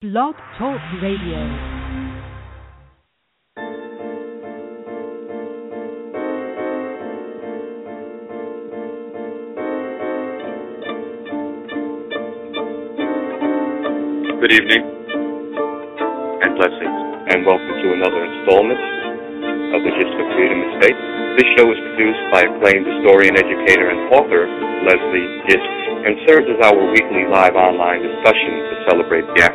Blog Talk Radio. Good evening and blessings, and welcome to another installment of the Gist of Freedom Estate. This show is produced by acclaimed historian, educator, and author Leslie Gist, and serves as our weekly live online discussion to celebrate the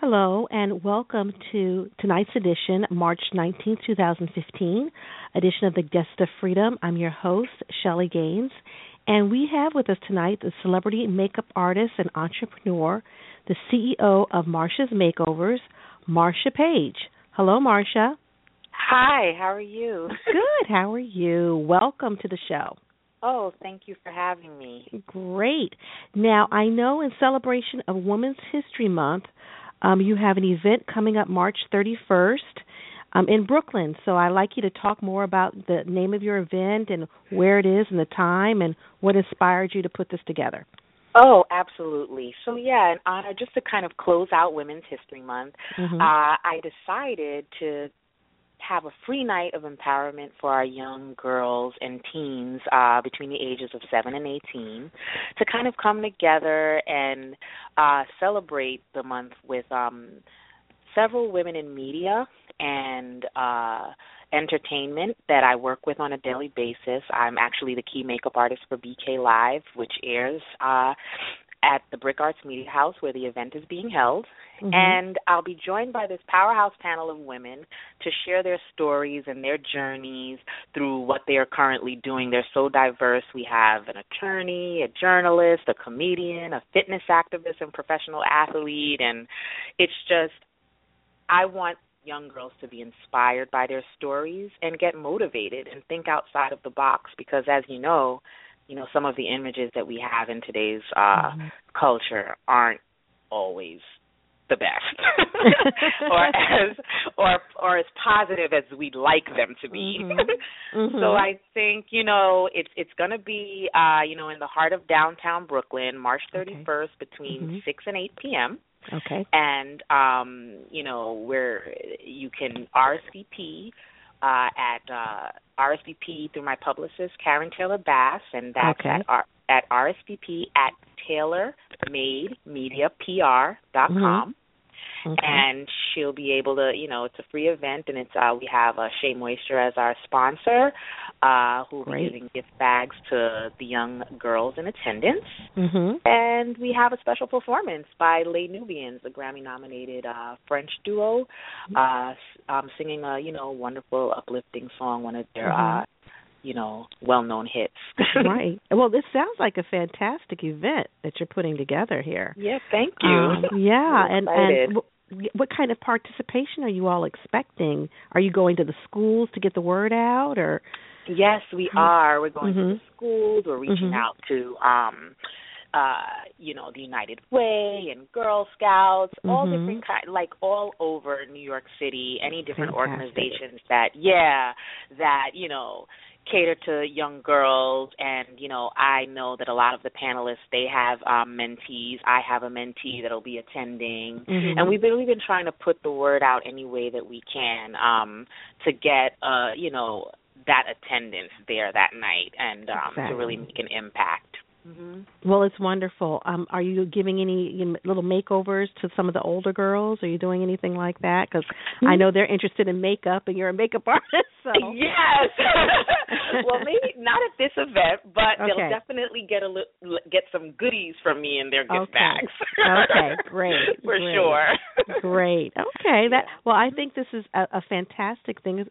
Hello and welcome to tonight's edition, March 19, 2015, edition of the Gist of Freedom. I'm your host, Shelley Gaines, and we have with us tonight the celebrity makeup artist and entrepreneur, the CEO of Marsha's Makeovers, Marsha Page. Hello, Marsha. Hi, how are you? Good. How are you? Welcome to the show. Oh, thank you for having me. Great. Now, I know in celebration of Women's History Month, um, you have an event coming up March 31st um, in Brooklyn. So I'd like you to talk more about the name of your event and where it is and the time and what inspired you to put this together. Oh, absolutely. So yeah, in honor just to kind of close out Women's History Month, Mhm. uh, I decided to have a free night of empowerment for our young girls and teens uh, between the ages of 7 and 18 to kind of come together and uh, celebrate the month with um, several women in media and uh, entertainment that I work with on a daily basis. I'm actually the key makeup artist for BK Live, which airs uh, at the BRIC Arts Media House where the event is being held. Mhm. And I'll be joined by this powerhouse panel of women to share their stories and their journeys through what they are currently doing. They're so diverse. We have an attorney, a journalist, a comedian, a fitness activist, and professional athlete. And it's just, I want young girls to be inspired by their stories and get motivated and think outside of the box because as you know, you know, some of the images that we have in today's uh Mhm. culture aren't always the best or as or or as positive as we'd like them to be. Mhm. Mhm. So I think, you know, it's it's going to be uh, you know, in the heart of downtown Brooklyn, March 31st between Mhm. 6 and 8 p.m. Okay. And um, you know, where you can RSVP uh, at uh, RSVP through my publicist Karen Taylor Bass, and that's Okay. at R- at RSVP at TaylorMadeMediaPR.com. Mhm. Okay. And she'll be able to, you know, it's a free event, and it's uh, we have uh, Shea Moisture as our sponsor, uh, who will be giving gift bags to the young girls in attendance. Mhm. And we have a special performance by Les Nubians, a Grammy-nominated uh, French duo, uh, um, singing a you know wonderful, uplifting song, one of their Mhm. uh, you know well-known hits. right. Well, this sounds like a fantastic event that you're putting together here. yeah, thank you. Um, yeah, and and wh- what kind of participation are you all expecting? Are you going to the schools to get the word out, or Yes, we Mhm. are. We're going to Mhm. the schools. We're reaching Mhm. out to, um, uh, you know, the United Way and Girl Scouts, all Mhm. different kind, like all over New York City. Any different Fantastic. organizations that, yeah, that you know cater to young girls and you know i know that a lot of the panelists they have um mentees. I have a mentee that'll be attending. Mhm. and we've been we've been trying to put the word out any way that we can um to get uh you know that attendance there that night and um to really make an impact hmm Well, it's wonderful. Um, are you giving any little makeovers to some of the older girls? Are you doing anything like that? Because I know they're interested in makeup, and you're a makeup artist. So Yes. well, maybe not at this event, but Okay. they'll definitely get a li- get some goodies from me in their gift Okay. bags. Okay, great, For great. sure. Great. Okay. That well, I think this is a, a fantastic thing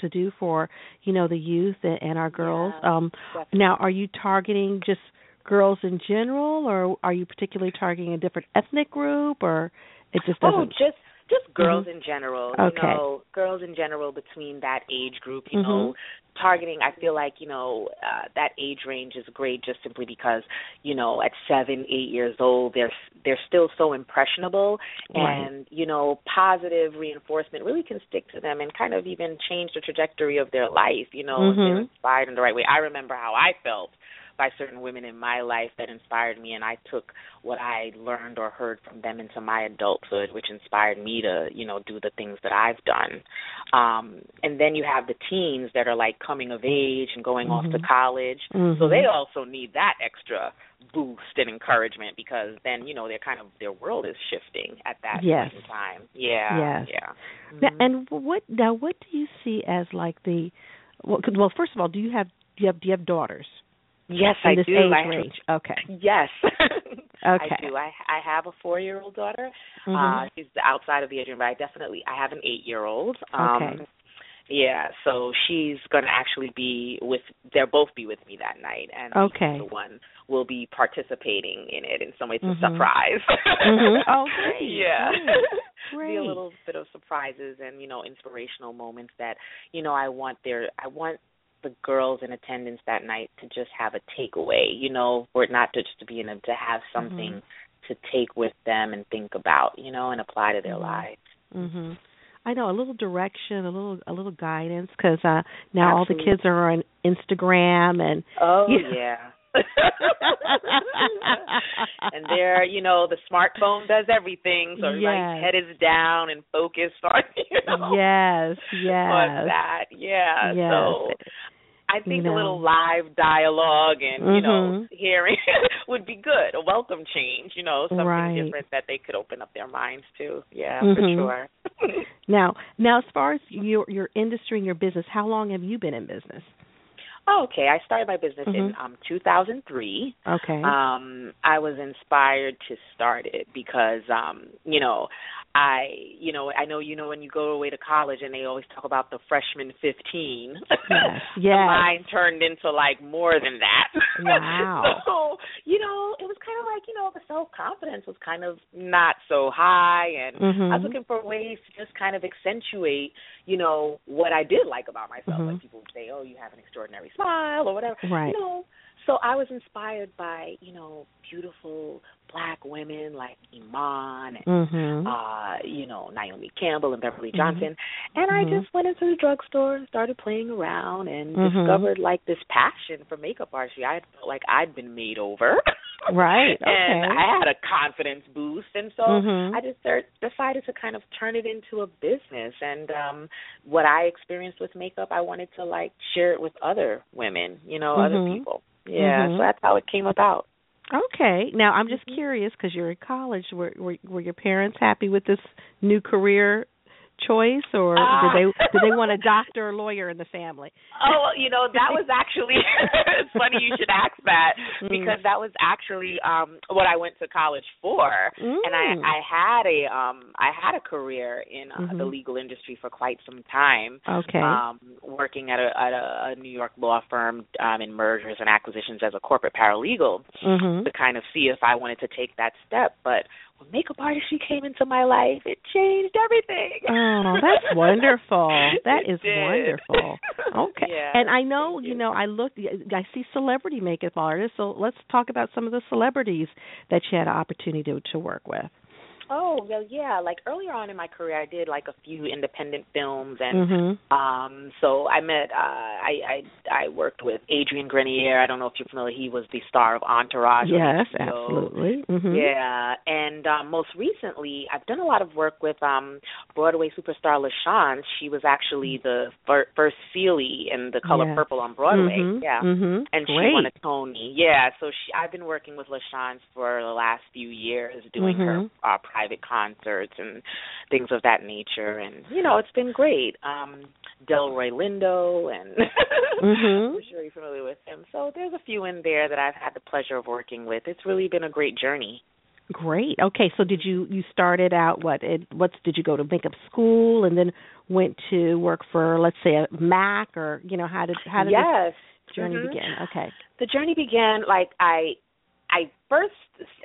to do for you know the youth and, and our girls. Yeah, um, definitely. now, are you targeting just girls in general, or are you particularly targeting a different ethnic group, or it just doesn't? Oh, just just girls mm-hmm. in general. Okay. You know, girls in general between that age group. You mm-hmm. know, targeting. I feel like you know uh, that age range is great just simply because you know at seven, eight years old, they're they're still so impressionable, right. and you know positive reinforcement really can stick to them and kind of even change the trajectory of their life. You know, mm-hmm. if they're inspired in the right way. I remember how I felt by certain women in my life that inspired me and I took what I learned or heard from them into my adulthood which inspired me to, you know, do the things that I've done. Um and then you have the teens that are like coming of age and going mm-hmm. off to college. Mm-hmm. So they also need that extra boost and encouragement because then, you know, they're kind of their world is shifting at that yes. point in time. Yeah. Yes. Yeah. Mm-hmm. Now, and what now what do you see as like the well, well first of all, do you have do you have do you have daughters? Yes, I do. Age I range. Okay. Yes. okay. I do. I I have a four year old daughter. Mm-hmm. Uh she's outside of the age range, but I definitely I have an eight year old. Um okay. yeah, so she's gonna actually be with they'll both be with me that night and okay. the one will be participating in it in some way. It's mm-hmm. a surprise. mm-hmm. Oh great. yeah. Great. be a little bit of surprises and, you know, inspirational moments that, you know, I want their I want the girls in attendance that night to just have a takeaway, you know, for it not to just to be in a to have something mm-hmm. to take with them and think about, you know, and apply to their mm-hmm. lives. Mhm. I know a little direction, a little a little guidance cuz uh now Absolutely. all the kids are on Instagram and Oh you know. yeah. and there, you know, the smartphone does everything, so everybody's yes. head is down and focused on, you know, Yes, yes. on that. Yeah. Yes. So I think You a little live dialogue and you know Mhm. hearing would be good. A welcome change, you know, something Right. different that they could open up their minds to. Yeah, Mhm. for sure. Now, now as far as your your industry and your business, how long have you been in business? Oh, okay, I started my business in Mhm. um 2003. Okay. Um I was inspired to start it because um you know, I you know, I know you know when you go away to college and they always talk about the freshman 15. Yes, yes. Mine turned into like more than that. Wow. so, you know, it was kind of like, you know, the self-confidence was kind of not so high and I was Mhm. looking for ways to just kind of accentuate, you know, what I did like about myself. Mhm. Like people would say, "Oh, you have an extraordinary smile" or whatever. Right. You know, so I was inspired by, you know, beautiful black women like Iman and Mhm. uh, you know, Naomi Campbell and Beverly Mhm. Johnson. And I Mhm. just went into the drugstore and started playing around and Mhm. discovered like this passion for makeup artistry. I felt like I'd been made over. Right, and. I had a confidence boost and so Mhm. I just decided to kind of turn it into a business and um what I experienced with makeup I wanted to like share it with other women, you know, other people. Yeah, Mhm. so that's how it came about. Okay. Now I'm just Mhm. curious because you're in college. Were, were were your parents happy with this new career choice, or Ah. did they did they want a doctor or lawyer in the family? Oh, well, you know, that was actually it's funny you should ask that Mm. because that was actually um what I went to college for. And I Mm. I had a um I had a career in uh, the Mhm. legal industry for quite some time. Okay. Um working at a at a, a New York law firm um in mergers and acquisitions as a corporate paralegal mhm. to kind of see if I wanted to take that step, but makeup she came into my life, it changed everything. Oh, that's wonderful. That is wonderful. Okay. Yeah, and I know, you you. know, I look I see celebrity makeup artists, so let's talk about some of the celebrities that you had an opportunity to, to work with. Oh well, yeah. Like earlier on in my career, I did like a few independent films, and Mhm. um, so I met. Uh, I I I worked with Adrian Grenier. I don't know if you're familiar. He was the star of Entourage. Yes, absolutely. Mhm. Yeah, and um, most recently, I've done a lot of work with um, Broadway superstar LaChanze. She was actually the fir- first Celie in The Color. Purple on Broadway. Mhm. Yeah, Mhm. and Great. she won a Tony. Yeah, so she I've been working with LaChanze for the last few years, doing her Mhm. uh, private concerts and things of that nature, and you know it's been great. Um, Delroy Lindo, and Mhm. I'm sure you're familiar with him. So there's a few in there that I've had the pleasure of working with. It's really been a great journey. Great. Okay, so did you you started out what? It, what's did you go to makeup school and then went to work for let's say a Mac or you know how did how did yes. journey Mhm. begin? Okay. The journey began like I I first,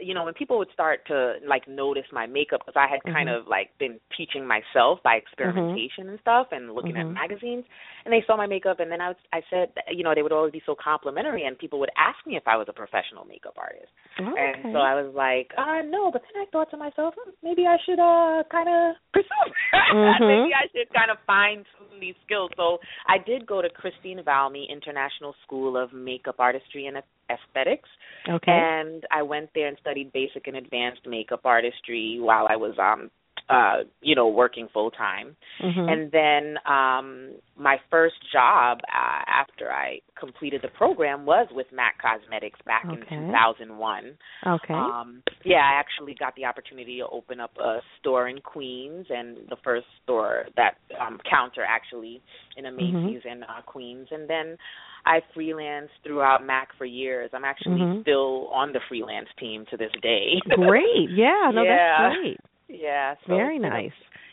you know, when people would start to like notice my makeup because I had mm-hmm. kind of like been teaching myself by experimentation mm-hmm. and stuff and looking mm-hmm. at magazines, and they saw my makeup, and then I was, I said, you know, they would always be so complimentary, and people would ask me if I was a professional makeup artist, okay. and so I was like, uh, no, but then I thought to myself, hmm, maybe I should uh kind of pursue, mm-hmm. maybe I should kind of find these skills. So I did go to Christine Valmy International School of Makeup Artistry and Aesthetics. Okay. And I went there and studied basic and advanced makeup artistry while I was um uh you know working full time mm-hmm. and then um my first job uh, after i completed the program was with mac cosmetics back okay. in 2001 okay um yeah i actually got the opportunity to open up a store in queens and the first store that um counter actually in a macy's mm-hmm. in uh, queens and then I freelanced throughout Mac for years. I'm actually mm-hmm. still on the freelance team to this day. great. Yeah, no, yeah. that's great. Yeah. So, Very you know, nice.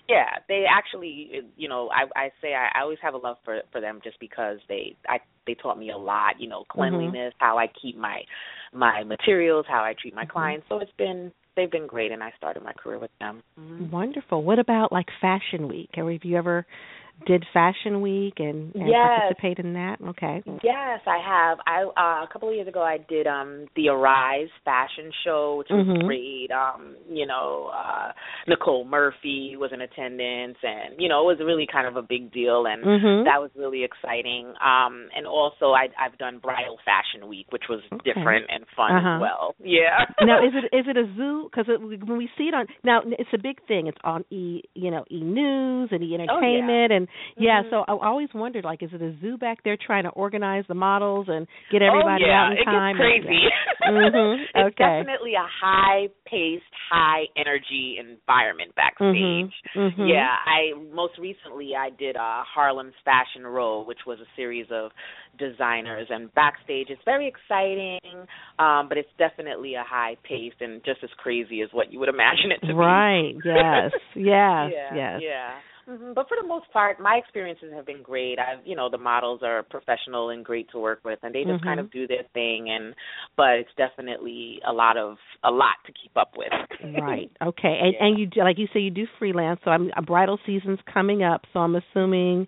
yeah, they actually, you know, I I say I, I always have a love for for them just because they I they taught me a lot. You know, cleanliness, how I keep my my materials, how I treat my Mhm. clients. So it's been they've been great, and I started my career with them. Mhm. Wonderful. What about like Fashion Week? Have you ever did Fashion Week and, and Yes. participate in that? Okay. Yes, I have. I uh, a couple of years ago I did um the Arise fashion show, which was Mhm. great. Um, you know, uh Nicole Murphy was in attendance and you know, it was really kind of a big deal and Mhm. that was really exciting. Um and also I I've done Bridal Fashion Week, which was Okay. different and fun Uh-huh. as well. Yeah. now is it is it a zoo because when we see it on now it's a big thing it's on e you know e news and e entertainment and yeah Mhm. so i always wondered like is it a zoo back there trying to organize the models and get everybody oh, yeah. out in it time gets crazy. Mhm. It's definitely a high paced, high energy environment backstage. Mhm. Mhm. Yeah, I most recently I did a Harlem's Fashion Row, which was a series of designers and backstage it's very exciting, um, but it's definitely a high paced and just as crazy as what you would imagine it to right be. Right. yes yes yeah, yes Yeah. Hmm But for the most part, my experiences have been great. I've, you know, the models are professional and great to work with, and they just kind Mhm. of do their thing. And but it's definitely a lot of a lot to keep up with. right okay and Yeah. and you do- like you say you do freelance so i'm a bridal season's coming up so i'm assuming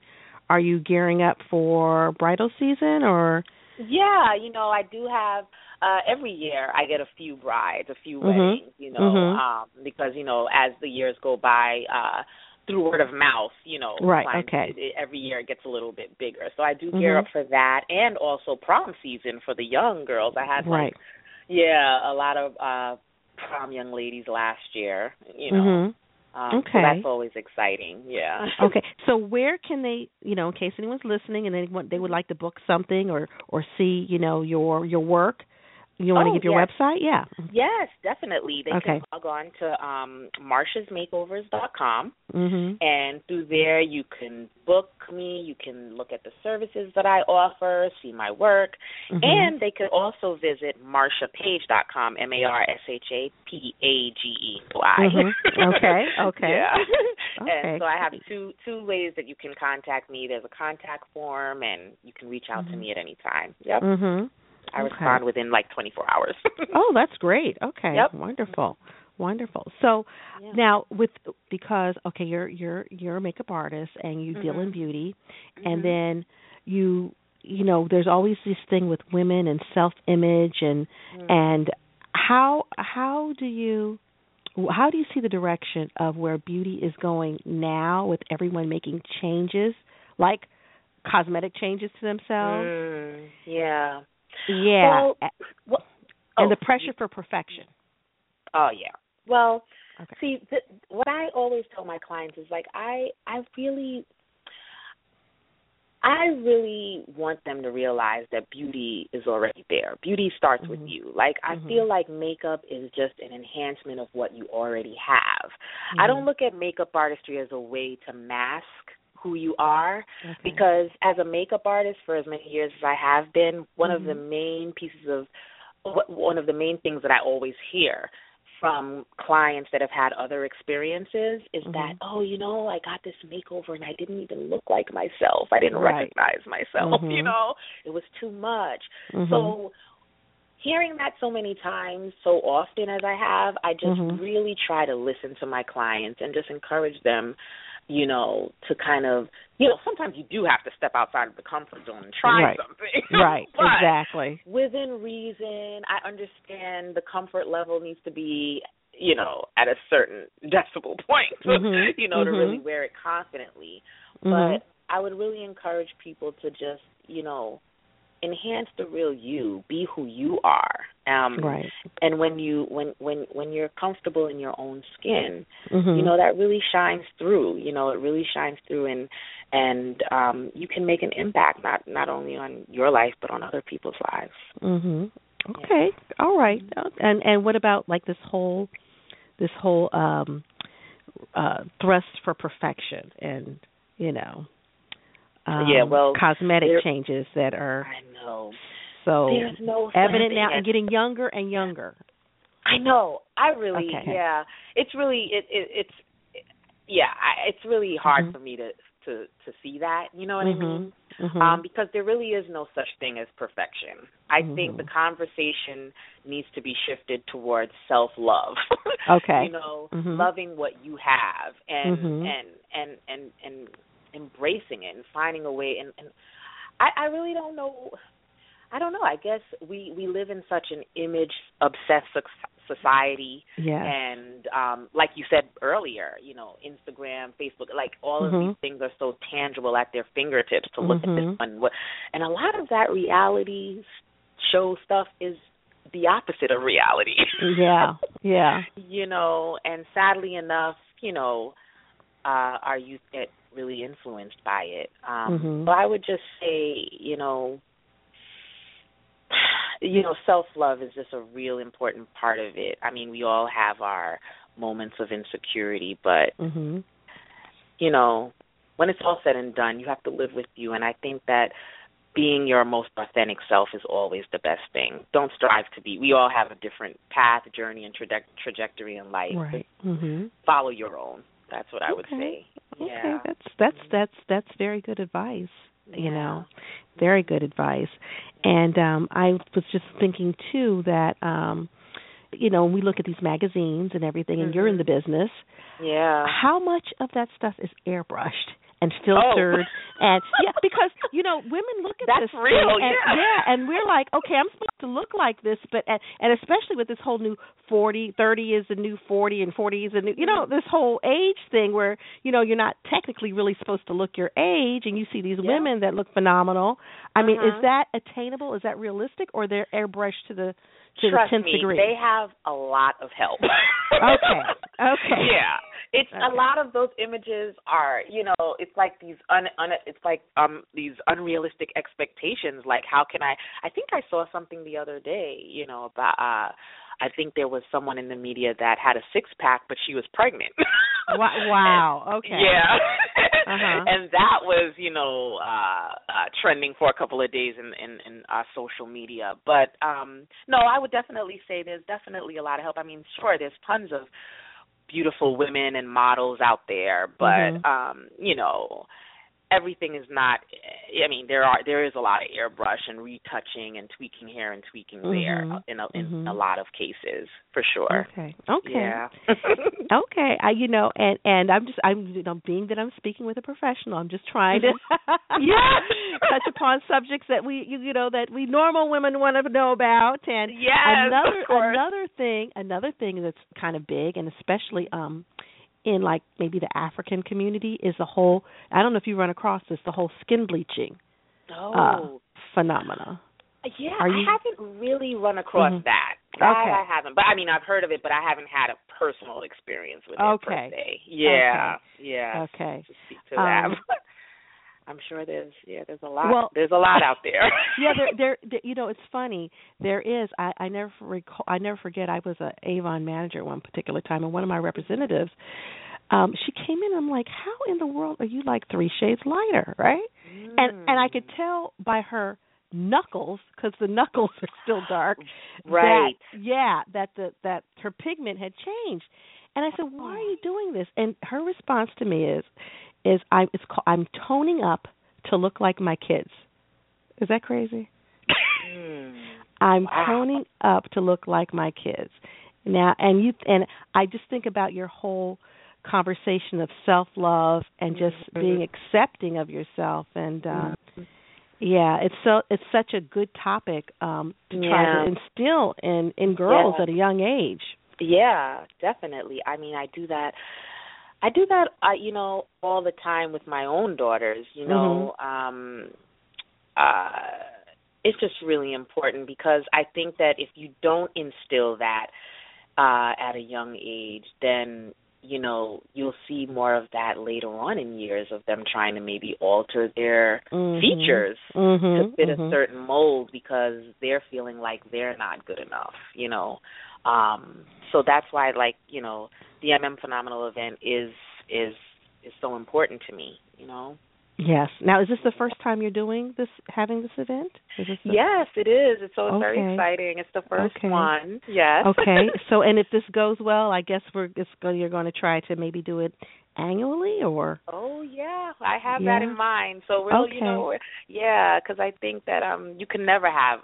are you gearing up for bridal season or Yeah, you know, I do have uh every year I get a few brides, a few Mhm. weddings, you know, Mhm. um because you know, as the years go by, uh through word of mouth, you know, Right, clients- okay. it- every year it gets a little bit bigger. So I do gear Mhm. up for that and also prom season for the young girls. I had like Yeah, a lot of uh prom young ladies last year, you know. mhm Um Okay. so that's always exciting. Yeah. okay so where can they you know in case anyone's listening and they want they would like to book something or or see you know your your work you want to Oh, give your yes. website yeah Yes, definitely. They Okay. can log on to um marshasmakeovers.com mhm and through there you can book me, you can look at the services that I offer, see my work, Mhm. and they could also visit marshapage.com, M A R S H A P A G E Y. Mhm. Okay, okay. Yeah. Okay, And so I have two two ways that you can contact me. There's a contact form and you can reach out to Mhm. me at any time. Yep. I okay. respond within like 24 hours. oh that's great okay Yep. wonderful wonderful so Yeah. now with because okay you're you're you're a makeup artist and you deal Mhm. in beauty Mhm. and then you you know there's always this thing with women and self image and Mhm. and how how do you how do you see the direction of where beauty is going now with everyone making changes like cosmetic changes to themselves Mm, yeah. Yeah Well, Well, and oh, the pressure for perfection Oh yeah. Well, Okay. see, th- what I always tell my clients is like I I really I really want them to realize that beauty is already there. Beauty starts with Mhm. you. Like I Mhm. feel like makeup is just an enhancement of what you already have. I don't look at makeup artistry as a way to mask who you are Okay. because as a makeup artist for as many years as I have been, one of the Mhm. main pieces of one of the main things that I always hear from clients that have had other experiences is Mhm. that oh you know I got this makeover and I didn't even look like myself I didn't Right. recognize myself you Mhm. know it was too much so hearing that so many times, so often as I have, I just Mhm. really try to listen to my clients and just encourage them, you know, to kind of, you know, sometimes you do have to step outside of the comfort zone and try Right. something. right, exactly. within reason, I understand the comfort level needs to be, you know, at a certain decibel point, Mhm, you know, to mhm. really wear it confidently. Mhm. But I would really encourage people to just, you know, enhance the real you, be who you are. Um right. and when you when when when you're comfortable in your own skin, Mhm. you know that really shines through. You know, it really shines through and and um you can make an impact not not only on your life but on other people's lives. Mhm. Okay. All right. And and what about like this whole this whole um uh thrust for perfection and, you know, um, Yeah, well, cosmetic there- changes that are I know. so There's no evident now and getting younger and younger. I know. I really, Okay. yeah. It's really, it, it it's, yeah. I, it's really hard Mhm. for me to to to see that. You know what Mhm. I mean? Mhm. Um, because there really is no such thing as perfection. I think Mhm. the conversation needs to be shifted towards self love. Okay. you know, Mhm. loving what you have and Mhm. and and and and embracing it and finding a way and, and I, I really don't know I don't know. I guess we we live in such an image obsessed society yeah. and um like you said earlier, you know, Instagram, Facebook, like all of Mhm. these things are so tangible at their fingertips to look at Mhm. this one what and a lot of that reality show stuff is the opposite of reality. yeah. Yeah. you know, and sadly enough, you know, uh our youth get really influenced by it. Um Mhm. so I would just say, you know, you know, self love is just a real important part of it. I mean, we all have our moments of insecurity, but Mhm. you know, when it's all said and done, you have to live with you and I think that being your most authentic self is always the best thing. Don't strive to be. We all have a different path, journey, and traje- trajectory in life. Right. Mhm. Follow your own. That's what I would Okay. say. Okay, Yeah. that's that's that's that's very good advice. You Yeah. know, very good advice. And um I was just thinking too that um you know, when we look at these magazines and everything and you're in Mhm. the business, Yeah. how much of that stuff is airbrushed and filtered and yeah because you know women look at That's this real, and, yeah. and we're like okay i'm supposed to look like this but and, and especially with this whole new forty thirty is the new 40 and 40 is the new you know this whole age thing where you know you're not technically really supposed to look your age and you see these Yeah. women that look phenomenal i mean Uh-huh. is that attainable is that realistic or they're airbrushed to the to Trust the 10th me, degree they have a lot of help. Okay, okay. Yeah. It's a lot of those images are, you know, it's like these un, un it's like um these unrealistic expectations like how can I I think I saw something the other day, you know, about uh I think there was someone in the media that had a six pack but she was pregnant. Wow okay Yeah. Uh-huh. And that was, you know, uh, uh trending for a couple of days in in, in uh, social media. But um no, I would definitely say there's definitely a lot of help. I mean, sure, there's tons of beautiful women and models out there, but Mhm. um, you know, everything is not I mean, there are there is a lot of airbrush and retouching and tweaking here and tweaking there Mhm. in a in Mhm. a lot of cases, for sure. okay okay Yeah. Okay, I you know, and and I'm just I'm you know being that I'm speaking with a professional, I'm just trying to Yeah. touch upon subjects that we you, you know that we normal women want to know about, and Yes, another of course. another thing another thing that's kind of big, and especially um in like maybe the African community is the whole I don't know if you run across this the whole skin bleaching Oh. uh, phenomena. Yeah, Are you- I haven't really run across Mhm. that. That Okay. I haven't, but I mean, I've heard of it, but I haven't had a personal experience with it Okay. per se. Yeah, yeah. Okay. To to that, Um, I'm sure there's yeah, there's a lot. Well- there's a lot out there. yeah, there, there. You know, it's funny. There is. I, I never recall. I never forget. I was a Avon manager at one particular time, and one of my representatives, um, she came in. I'm like, how in the world are you like three shades lighter, right? And and I could Mm. tell by her knuckles because the knuckles are still dark. Right. That, yeah, that the that her pigment had changed. And I said, "Why are you doing this?" And her response to me is, "Is I it's called, I'm toning up to look like my kids." Is that crazy? Mm. I'm Wow. toning up to look like my kids. Now, and you and I just think about your whole conversation of self-love and just Mhm. being accepting of yourself and uh Mhm. yeah, it's so it's such a good topic um to try to instill in in girls Yeah. at a young age. Yeah, definitely. I mean, I do that. I do that. Uh, you know, all the time with my own daughters. You know, um, uh, it's just really important because I think that if you don't instill that uh, at a young age, then you know you'll see more of that later on in years of them trying to maybe alter their Mhm. features Mhm. to fit a certain mold because they're feeling like they're not good enough, you know. Um so that's why like, you know, the MM phenomenal event is is is so important to me, you know. Yes. Now, is this the first time you're doing this having this event? Is this the- Yes, it is. It's so it's very exciting. It's the first Okay. one. Yes. Okay. So, and if this goes well, I guess we're it's go, you're going to try to maybe do it annually or Oh yeah, I have that in mind. So we'll, Okay. you know, yeah, because I think that um you can never have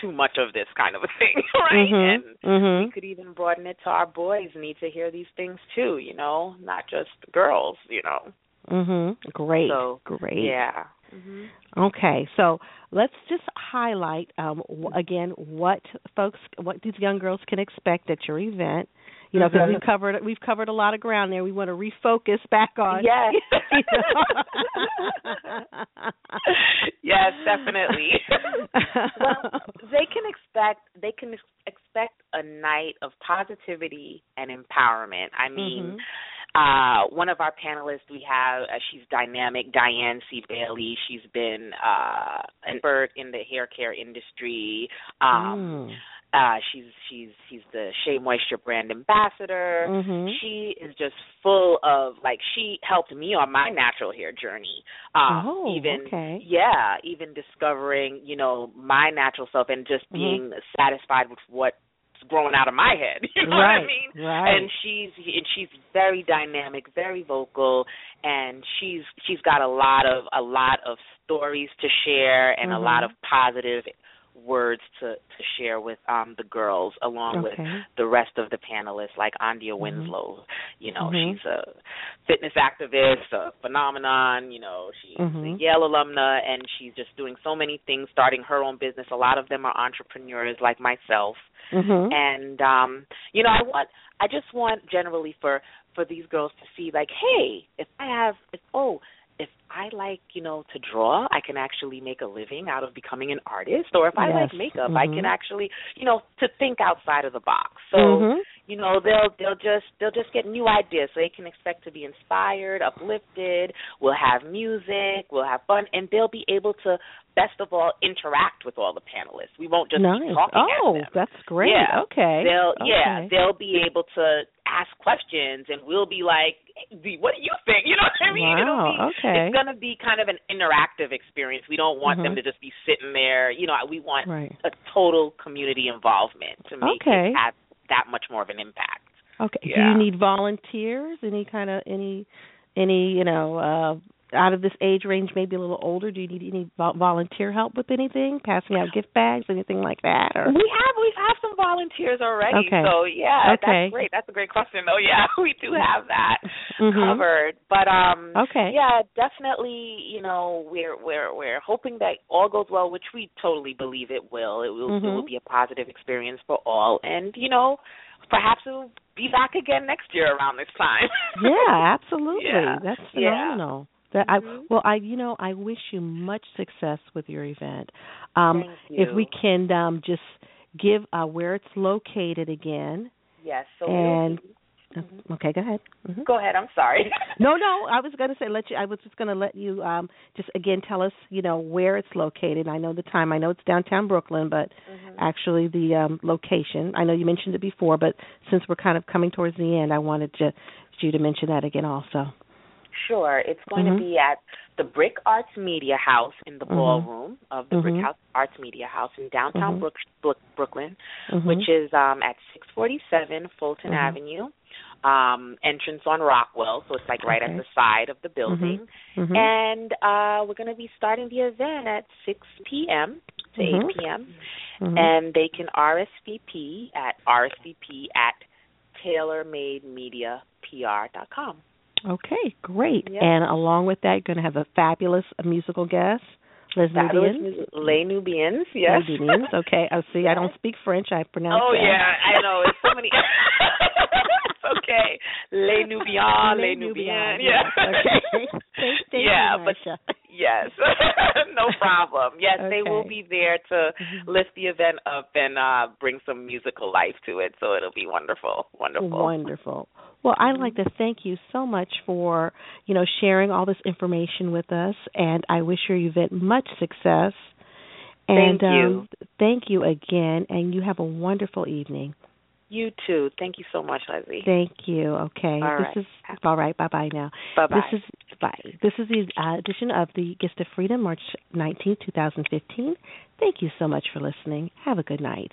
too much of this kind of a thing, right? Mhm. And we Mhm. could even broaden it to our boys need to hear these things too, you know, not just girls, you know. Mhm. Great. So, Great. Yeah. hmm Okay. So, let's just highlight um w- again what folks what these young girls can expect at your event. You know, because we've covered we've covered a lot of ground there. We want to refocus back on. Yes. you know. yes, definitely. well, they can expect they can ex- expect a night of positivity and empowerment. I mean, Mhm. uh one of our panelists we have uh, she's dynamic diane c bailey she's been uh an expert in the hair care industry um Mm. Uh she's she's she's the shea moisture brand ambassador Mhm. she is just full of like she helped me on my natural hair journey um Oh, even okay. yeah even discovering you know my natural self and just Mhm. being satisfied with what's growing out of my head you know right. what i mean Right. and she's and she's very dynamic, very vocal, and she's she's got a lot of a lot of stories to share and a lot Mhm. of positive words to to share with um the girls along with the rest of the panelists like Andia Mhm. Winslow. You know, Mhm. she's a fitness activist, a phenomenon, you know, she's a Mhm. Yale alumna and she's just doing so many things, starting her own business. A lot of them are entrepreneurs like myself Mhm. and um you know i want i just want generally for for these girls to see like hey if i have if oh if i like you know to draw i can actually make a living out of becoming an artist or if i Yes. like makeup i Mhm. can actually you know to think outside of the box so Mhm. you know they'll they'll just they'll just get new ideas so they can expect to be inspired uplifted we'll have music we'll have fun and they'll be able to best of all interact with all the panelists we won't just nice. be talking oh, at them that's great. Yeah. Okay. they'll okay. yeah they'll be able to ask questions and we'll be like hey, what do you think you know what i mean It'll Wow, be, okay. it's going to be kind of an interactive experience we don't want them Mhm. to just be sitting there you know we want Right. a total community involvement to make Okay. it have that much more of an impact Okay. Do you need volunteers? Any kind of any any you know uh out of this age range, maybe a little older? Do you need any vol- volunteer help with anything? Passing out gift bags, anything like that? Or we have we have some volunteers already Okay. so yeah Okay. that's great that's a great question though yeah we do have that Mhm. covered but um Okay. yeah definitely you know we're we're we're hoping that all goes well which we totally believe it will it will it Mhm. will be a positive experience for all and you know perhaps we'll be back again next year around this time yeah, absolutely. Yeah. That's Yeah. That I Mhm. well, I you know I wish you much success with your event. Um, Thank If we can um, just give uh, where it's located again. yes so and- we'll be- Okay, go ahead. hmm go ahead i'm sorry No, no, I was going to say let you. I was just going to let you um, just again tell us, you know, where it's located. I know the time. I know it's downtown Brooklyn, but Mhm. actually the um, location. I know you mentioned it before, but since we're kind of coming towards the end, I wanted to, you to mention that again also. Sure. It's going Mhm. to be at the BRIC Arts Media House in the Mhm. ballroom of the BRIC Mhm. House Arts Media House in downtown Mhm. Brook, Brook, Brooklyn, Mhm. which is um at 647 Fulton Mhm. Avenue. Um entrance on Rockwell, so it's like right Okay. at the side of the building. And uh we're going to be starting the event at 6 p.m. to Mhm. 8 p.m. And they can RSVP at RSVP at taylormademediapr.com. Okay, great. Yep. And along with that, you're going to have a fabulous musical guest, Les Nubians. music. Les Nubians, yes. Les Nubians. Okay. Oh, see, I don't speak French. I pronounce. Oh that. yeah, I know. It's so many. it's okay. Les Nubians, Les Nubians. Yeah. Yes. Okay. Yeah, but-. Yes, no problem. Yes, they will be there to Mhm. lift the event up and uh bring some musical life to it. So it'll be wonderful, wonderful. Wonderful. Well, I'd like to thank you so much for, you know, sharing all this information with us and I wish your event much success. And Thank you. um thank you again and you have a wonderful evening. You too. Thank you so much, Leslie. Thank you. Okay. All this right. is all right. Bye bye now. Bye bye. This is bye. This is the uh, edition of the Gist of Freedom, March nineteenth, 2015. Thank you so much for listening. Have a good night.